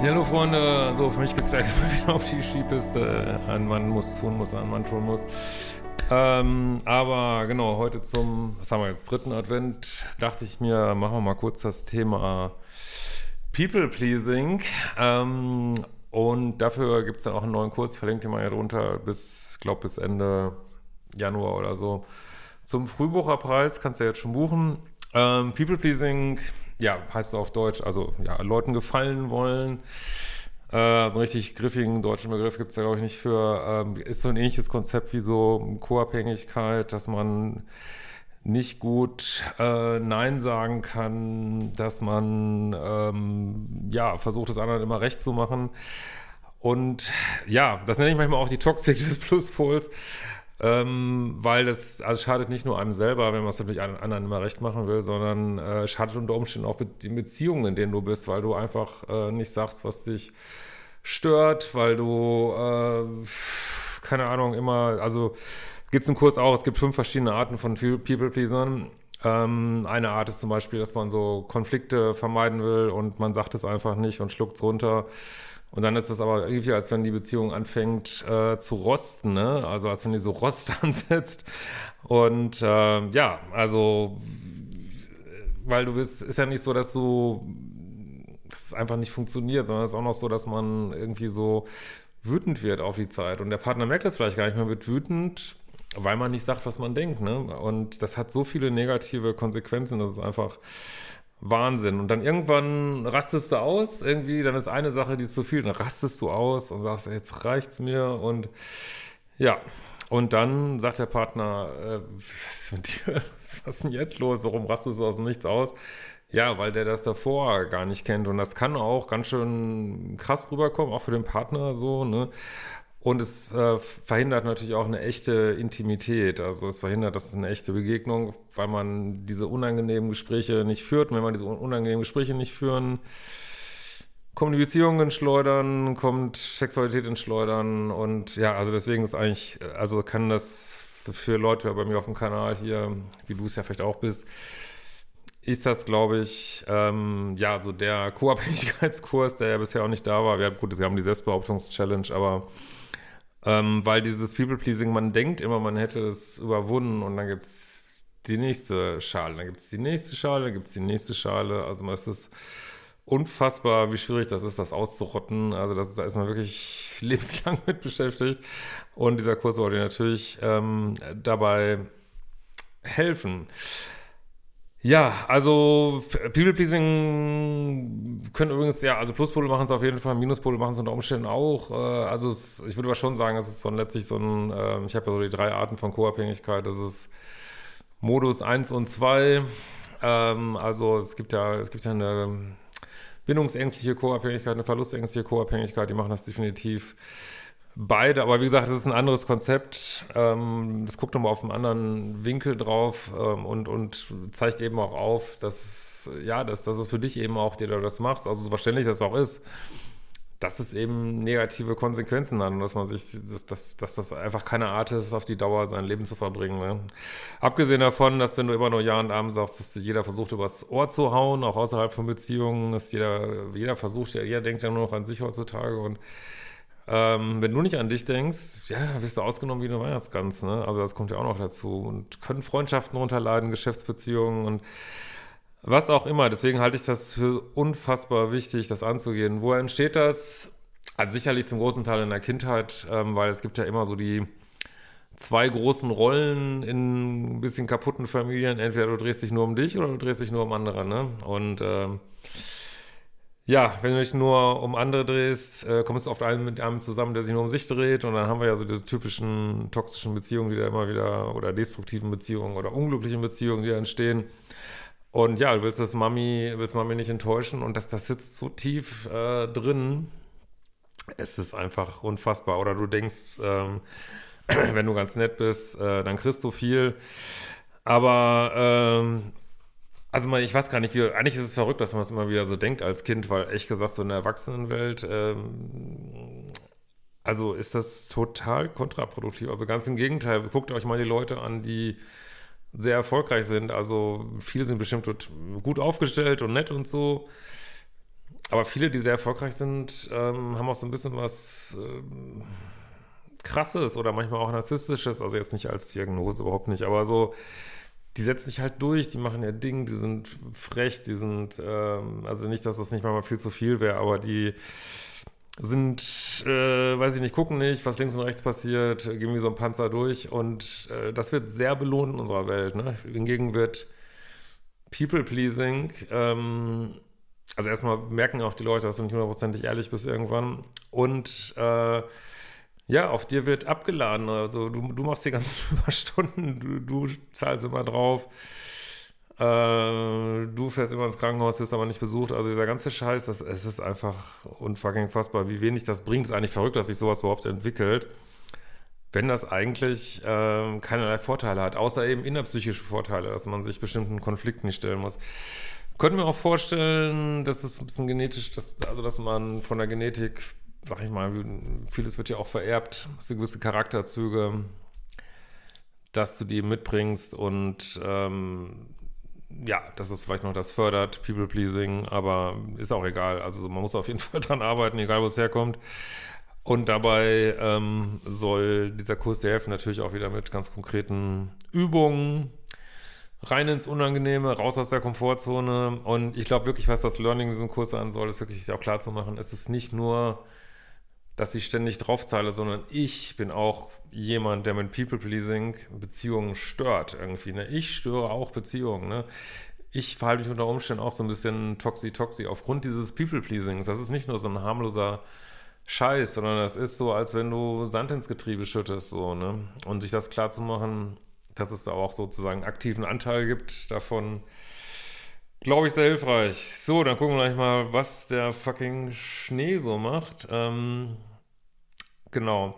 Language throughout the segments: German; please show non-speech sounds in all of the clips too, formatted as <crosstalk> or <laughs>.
Ja, hallo Freunde, so für mich geht's gleich <laughs> mal wieder auf die Skipiste. Ein Mann muss tun, muss ein Mann tun muss. Ähm, aber genau, heute zum, was haben wir jetzt, dritten Advent, dachte ich mir, machen wir mal kurz das Thema People Pleasing. Ähm, und dafür gibt es dann auch einen neuen Kurs, verlinkt ihr mal hier drunter, bis, glaube, bis Ende Januar oder so. Zum Frühbucherpreis kannst du jetzt schon buchen. Ähm, People Pleasing ja, heißt auf Deutsch, also ja, Leuten gefallen wollen. Äh, so einen richtig griffigen deutschen Begriff gibt es ja, glaube ich, nicht für. Ähm, ist so ein ähnliches Konzept wie so Co-Abhängigkeit, dass man nicht gut äh, Nein sagen kann, dass man ähm, ja versucht, das anderen immer recht zu machen. Und ja, das nenne ich manchmal auch die Toxik des Pluspols. Ähm, weil das also schadet nicht nur einem selber, wenn man es natürlich anderen immer recht machen will, sondern äh, schadet unter Umständen auch den Beziehungen, in denen du bist, weil du einfach äh, nicht sagst, was dich stört, weil du, äh, keine Ahnung, immer, also gibt es im Kurs auch, es gibt fünf verschiedene Arten von People-Pleasern. Ähm, eine Art ist zum Beispiel, dass man so Konflikte vermeiden will und man sagt es einfach nicht und schluckt es runter. Und dann ist es aber irgendwie, als wenn die Beziehung anfängt äh, zu rosten, ne? Also als wenn die so Rost <laughs> ansetzt. Und äh, ja, also, weil du bist, ist ja nicht so, dass du, dass es einfach nicht funktioniert, sondern es ist auch noch so, dass man irgendwie so wütend wird auf die Zeit. Und der Partner merkt das vielleicht gar nicht, man wird wütend, weil man nicht sagt, was man denkt, ne? Und das hat so viele negative Konsequenzen, dass es einfach Wahnsinn. Und dann irgendwann rastest du aus, irgendwie, dann ist eine Sache, die ist zu viel, dann rastest du aus und sagst, jetzt reicht's mir und ja. Und dann sagt der Partner, äh, was ist mit dir? <laughs> Was ist denn jetzt los? Warum rastest du aus dem Nichts aus? Ja, weil der das davor gar nicht kennt. Und das kann auch ganz schön krass rüberkommen, auch für den Partner so, ne? Und es äh, verhindert natürlich auch eine echte Intimität. Also es verhindert, dass eine echte Begegnung, weil man diese unangenehmen Gespräche nicht führt. Und wenn man diese unangenehmen Gespräche nicht führen, kommen die Beziehungen ins Schleudern, kommt Sexualität ins Schleudern. Und ja, also deswegen ist eigentlich, also kann das für Leute bei mir auf dem Kanal hier, wie du es ja vielleicht auch bist, ist das, glaube ich, ähm, ja, so der Co-Abhängigkeitskurs, der ja bisher auch nicht da war. Wir haben, gut, wir haben die Selbstbehauptungs-Challenge, aber ähm, weil dieses People-Pleasing, man denkt immer, man hätte es überwunden und dann gibt es die nächste Schale, dann gibt es die nächste Schale, dann gibt es die nächste Schale. Also es ist unfassbar, wie schwierig das ist, das auszurotten. Also das ist, da ist man wirklich <laughs> lebenslang mit beschäftigt. Und dieser Kurs wollte natürlich ähm, dabei helfen. Ja, also People-Pleasing können übrigens, ja, also Pluspole machen es auf jeden Fall, Minuspole machen es unter Umständen auch. Äh, also es, ich würde aber schon sagen, es ist so ein, letztlich so ein, äh, ich habe ja so die drei Arten von Co-Abhängigkeit, das ist Modus 1 und 2. Ähm, also es gibt ja, es gibt ja eine bindungsängstliche Co-Abhängigkeit, eine verlustängstliche Co-Abhängigkeit, die machen das definitiv Beide, aber wie gesagt, das ist ein anderes Konzept. Ähm, das guckt nochmal auf einen anderen Winkel drauf ähm, und, und zeigt eben auch auf, dass, ja, dass, dass es für dich eben auch, der du das machst, also so wahrscheinlich das auch ist, dass es eben negative Konsequenzen hat und dass man sich, dass, dass, dass das einfach keine Art ist, auf die Dauer sein Leben zu verbringen. Ne? Abgesehen davon, dass wenn du immer nur Ja und Abend sagst, dass jeder versucht, übers Ohr zu hauen, auch außerhalb von Beziehungen, dass jeder, jeder versucht, jeder denkt ja nur noch an sich heutzutage und ähm, wenn du nicht an dich denkst, ja, wirst du ausgenommen wie eine Weihnachtsgans, ne? Also das kommt ja auch noch dazu. Und können Freundschaften runterleiden, Geschäftsbeziehungen und was auch immer. Deswegen halte ich das für unfassbar wichtig, das anzugehen. Wo entsteht das? Also sicherlich zum großen Teil in der Kindheit, ähm, weil es gibt ja immer so die zwei großen Rollen in ein bisschen kaputten Familien. Entweder du drehst dich nur um dich oder du drehst dich nur um andere, ne? Und ähm, ja, wenn du dich nur um andere drehst, äh, kommst du oft einen mit einem zusammen, der sich nur um sich dreht. Und dann haben wir ja so diese typischen toxischen Beziehungen, die da immer wieder, oder destruktiven Beziehungen oder unglücklichen Beziehungen, die da entstehen. Und ja, du willst das Mami, willst Mami nicht enttäuschen und das, das sitzt so tief äh, drin. Es ist einfach unfassbar. Oder du denkst, ähm, <clears throat> wenn du ganz nett bist, äh, dann kriegst du viel. Aber ähm, also ich weiß gar nicht, wie, eigentlich ist es verrückt, dass man es immer wieder so denkt als Kind, weil echt gesagt, so in der Erwachsenenwelt, ähm, also ist das total kontraproduktiv. Also ganz im Gegenteil, guckt euch mal die Leute an, die sehr erfolgreich sind. Also viele sind bestimmt gut aufgestellt und nett und so. Aber viele, die sehr erfolgreich sind, ähm, haben auch so ein bisschen was ähm, Krasses oder manchmal auch Narzisstisches. Also jetzt nicht als Diagnose, überhaupt nicht, aber so die setzen sich halt durch, die machen ihr Ding, die sind frech, die sind, ähm, also nicht, dass das nicht mal viel zu viel wäre, aber die sind, äh, weiß ich nicht, gucken nicht, was links und rechts passiert, gehen wie so ein Panzer durch und äh, das wird sehr belohnt in unserer Welt. Ne? Hingegen wird People-Pleasing, ähm, also erstmal merken auch die Leute, dass du nicht hundertprozentig ehrlich bist irgendwann und äh, ja, auf dir wird abgeladen. Also du, du machst die ganzen <laughs> Überstunden, du, du zahlst immer drauf. Äh, du fährst immer ins Krankenhaus, wirst aber nicht besucht. Also dieser ganze Scheiß, das, es ist einfach unfucking fassbar, wie wenig das bringt. Es ist eigentlich verrückt, dass sich sowas überhaupt entwickelt. Wenn das eigentlich äh, keinerlei Vorteile hat, außer eben innerpsychische Vorteile, dass man sich bestimmten Konflikten nicht stellen muss. Könnten wir auch vorstellen, dass es ein bisschen genetisch, dass, also dass man von der Genetik sag ich mal, vieles wird ja auch vererbt, hast du gewisse Charakterzüge, dass du die mitbringst und ähm, ja, das ist vielleicht noch das fördert, People-Pleasing, aber ist auch egal. Also man muss auf jeden <laughs> Fall dran arbeiten, egal wo es herkommt. Und dabei ähm, soll dieser Kurs dir helfen, natürlich auch wieder mit ganz konkreten Übungen, rein ins Unangenehme, raus aus der Komfortzone. Und ich glaube wirklich, was das Learning in diesem Kurs an soll, ist wirklich auch klar zu machen. Es ist nicht nur dass ich ständig draufzahle, sondern ich bin auch jemand, der mit People-Pleasing Beziehungen stört irgendwie. Ne? Ich störe auch Beziehungen. Ne? Ich verhalte mich unter Umständen auch so ein bisschen toxi-toxi aufgrund dieses People-Pleasings. Das ist nicht nur so ein harmloser Scheiß, sondern das ist so, als wenn du Sand ins Getriebe schüttest. So, ne? Und sich das klar zu machen, dass es da auch sozusagen aktiven Anteil gibt davon, glaube ich, sehr hilfreich. So, dann gucken wir gleich mal, was der fucking Schnee so macht. Ähm, Genau.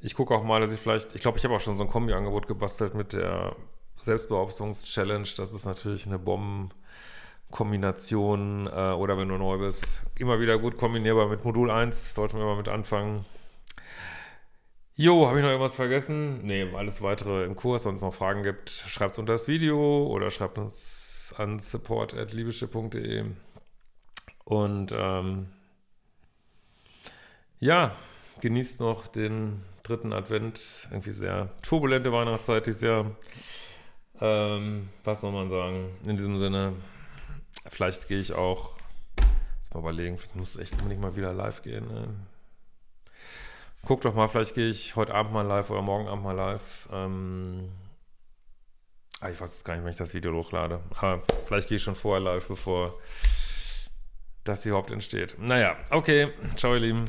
Ich gucke auch mal, dass ich vielleicht, ich glaube, ich habe auch schon so ein Kombi-Angebot gebastelt mit der Selbstbehauptungs-Challenge. Das ist natürlich eine Bombenkombination äh, oder wenn du neu bist, immer wieder gut kombinierbar mit Modul 1. Sollten wir mal mit anfangen. Jo, habe ich noch irgendwas vergessen? Nee, alles weitere im Kurs. Wenn es noch Fragen gibt, schreibt es unter das Video oder schreibt uns an support.liebische.de. Und ähm, ja, genießt noch den dritten Advent. Irgendwie sehr turbulente Weihnachtszeit dieses Jahr. Ähm, was soll man sagen? In diesem Sinne, vielleicht gehe ich auch, jetzt mal überlegen, ich muss echt unbedingt mal wieder live gehen. Ne? Guck doch mal, vielleicht gehe ich heute Abend mal live oder morgen Abend mal live. Ähm, ah, ich weiß es gar nicht, wenn ich das Video hochlade. Aber vielleicht gehe ich schon vorher live, bevor das überhaupt entsteht. Naja, okay. Ciao, ihr Lieben.